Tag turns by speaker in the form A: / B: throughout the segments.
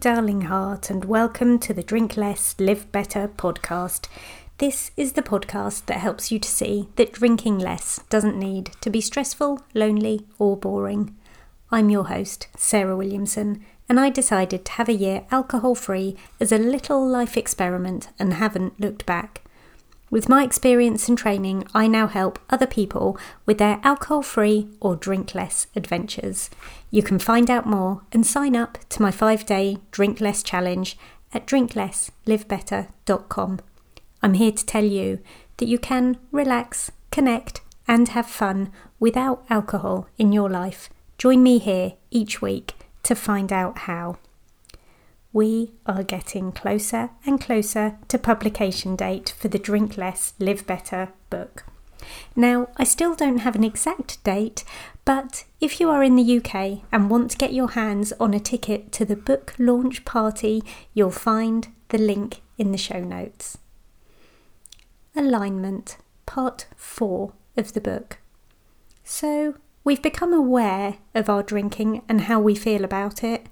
A: darling heart, and welcome to the Drink Less, Live Better podcast. This is the podcast that helps you to see that drinking less doesn't need to be stressful, lonely, or boring. I'm your host, Sarah Williamson, and I decided to have a year alcohol free as a little life experiment and haven't looked back. With my experience and training, I now help other people with their alcohol free or drink less adventures. You can find out more and sign up to my five day Drink Less challenge at drinklesslivebetter.com. I'm here to tell you that you can relax, connect, and have fun without alcohol in your life. Join me here each week to find out how we are getting closer and closer to publication date for the Drink Less, Live Better book. Now, I still don't have an exact date, but if you are in the UK and want to get your hands on a ticket to the book launch party, you'll find the link in the show notes. Alignment, part 4 of the book. So, we've become aware of our drinking and how we feel about it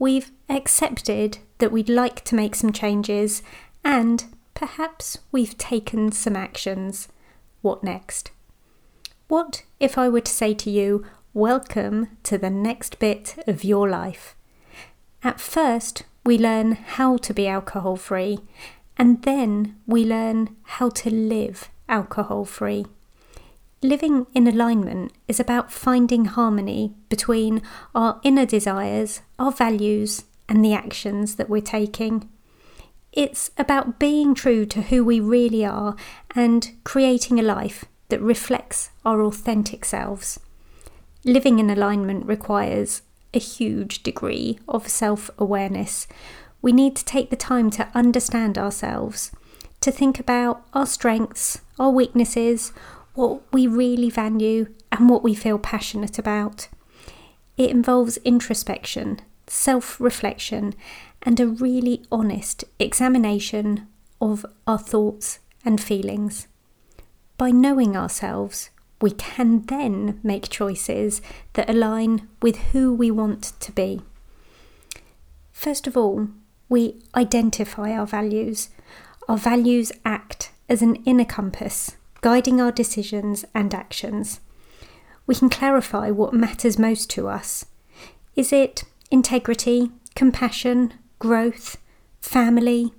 A: we've accepted that we'd like to make some changes and perhaps we've taken some actions. What next? What if I were to say to you, Welcome to the next bit of your life? At first, we learn how to be alcohol free, and then we learn how to live alcohol free. Living in alignment is about finding harmony between our inner desires, our values, and the actions that we're taking. It's about being true to who we really are and creating a life that reflects our authentic selves. Living in alignment requires a huge degree of self awareness. We need to take the time to understand ourselves, to think about our strengths, our weaknesses, what we really value, and what we feel passionate about. It involves introspection, self reflection, and a really honest examination of our thoughts and feelings. By knowing ourselves, we can then make choices that align with who we want to be. First of all, we identify our values. Our values act as an inner compass guiding our decisions and actions. We can clarify what matters most to us. Is it integrity, compassion, growth, family,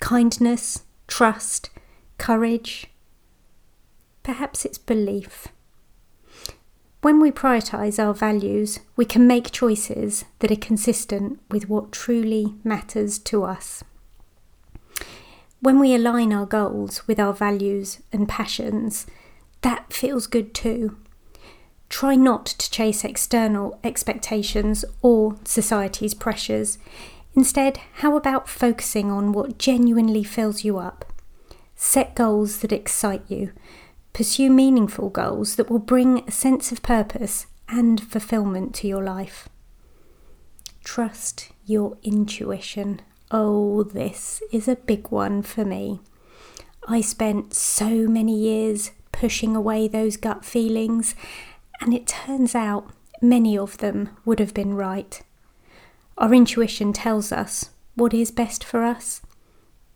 A: kindness, trust, courage? Perhaps it's belief. When we prioritise our values, we can make choices that are consistent with what truly matters to us. When we align our goals with our values and passions, that feels good too. Try not to chase external expectations or society's pressures. Instead, how about focusing on what genuinely fills you up? Set goals that excite you. Pursue meaningful goals that will bring a sense of purpose and fulfillment to your life. Trust your intuition. Oh, this is a big one for me. I spent so many years pushing away those gut feelings, and it turns out many of them would have been right. Our intuition tells us what is best for us.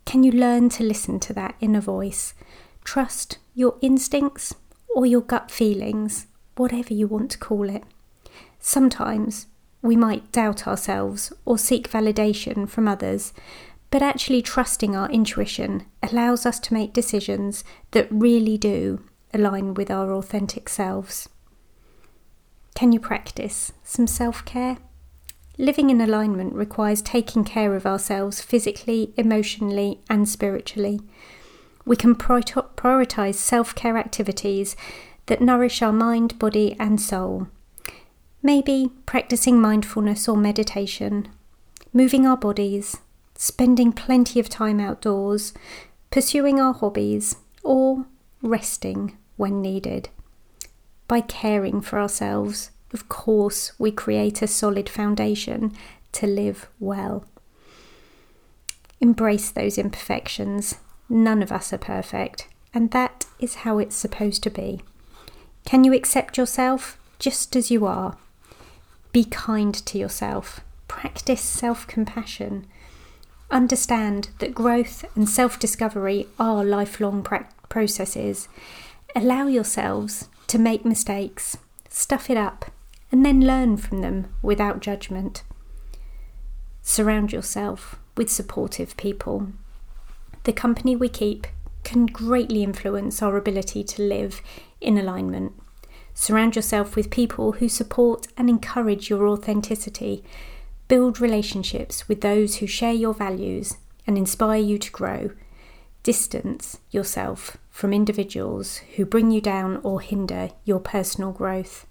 A: Can you learn to listen to that inner voice? Trust your instincts or your gut feelings, whatever you want to call it. Sometimes we might doubt ourselves or seek validation from others, but actually trusting our intuition allows us to make decisions that really do align with our authentic selves. Can you practice some self care? Living in alignment requires taking care of ourselves physically, emotionally, and spiritually. We can prioritise self care activities that nourish our mind, body, and soul Maybe practicing mindfulness or meditation, moving our bodies, spending plenty of time outdoors, pursuing our hobbies, or resting when needed. By caring for ourselves, of course, we create a solid foundation to live well. Embrace those imperfections. None of us are perfect, and that is how it's supposed to be. Can you accept yourself just as you are? Be kind to yourself. Practice self compassion. Understand that growth and self discovery are lifelong pra- processes. Allow yourselves to make mistakes, stuff it up, and then learn from them without judgment. Surround yourself with supportive people. The company we keep can greatly influence our ability to live in alignment. Surround yourself with people who support and encourage your authenticity. Build relationships with those who share your values and inspire you to grow. Distance yourself from individuals who bring you down or hinder your personal growth.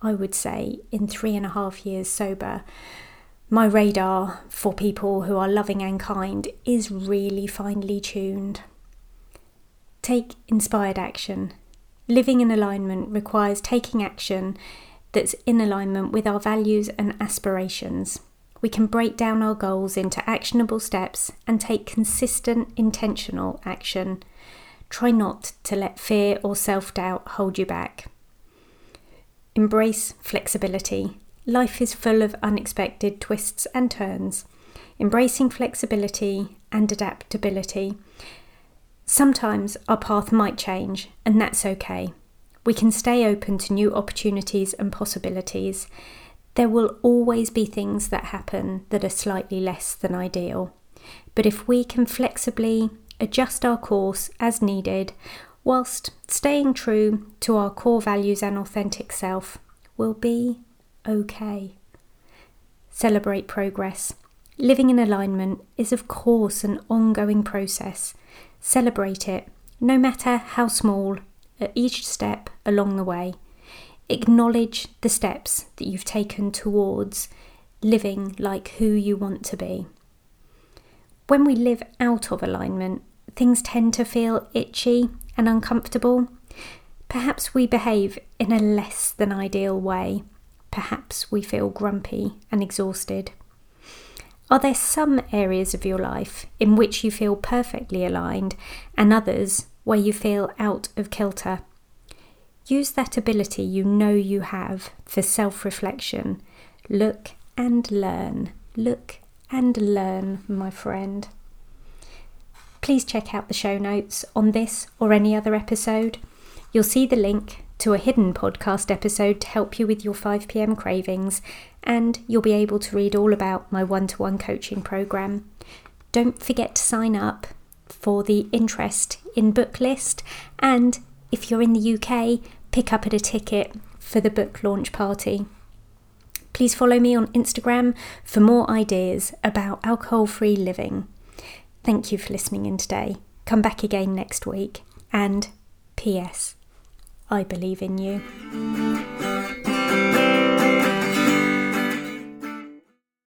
A: I would say in three and a half years sober, my radar for people who are loving and kind is really finely tuned. Take inspired action. Living in alignment requires taking action that's in alignment with our values and aspirations. We can break down our goals into actionable steps and take consistent, intentional action. Try not to let fear or self doubt hold you back. Embrace flexibility. Life is full of unexpected twists and turns. Embracing flexibility and adaptability Sometimes our path might change, and that's okay. We can stay open to new opportunities and possibilities. There will always be things that happen that are slightly less than ideal. But if we can flexibly adjust our course as needed, whilst staying true to our core values and authentic self, we'll be okay. Celebrate progress. Living in alignment is, of course, an ongoing process. Celebrate it, no matter how small, at each step along the way. Acknowledge the steps that you've taken towards living like who you want to be. When we live out of alignment, things tend to feel itchy and uncomfortable. Perhaps we behave in a less than ideal way. Perhaps we feel grumpy and exhausted. Are there some areas of your life in which you feel perfectly aligned and others where you feel out of kilter? Use that ability you know you have for self reflection. Look and learn. Look and learn, my friend. Please check out the show notes on this or any other episode. You'll see the link to a hidden podcast episode to help you with your 5pm cravings, and you'll be able to read all about my one to one coaching program. Don't forget to sign up for the interest in book list, and if you're in the UK, pick up at a ticket for the book launch party. Please follow me on Instagram for more ideas about alcohol free living. Thank you for listening in today. Come back again next week. And P.S. I believe in you.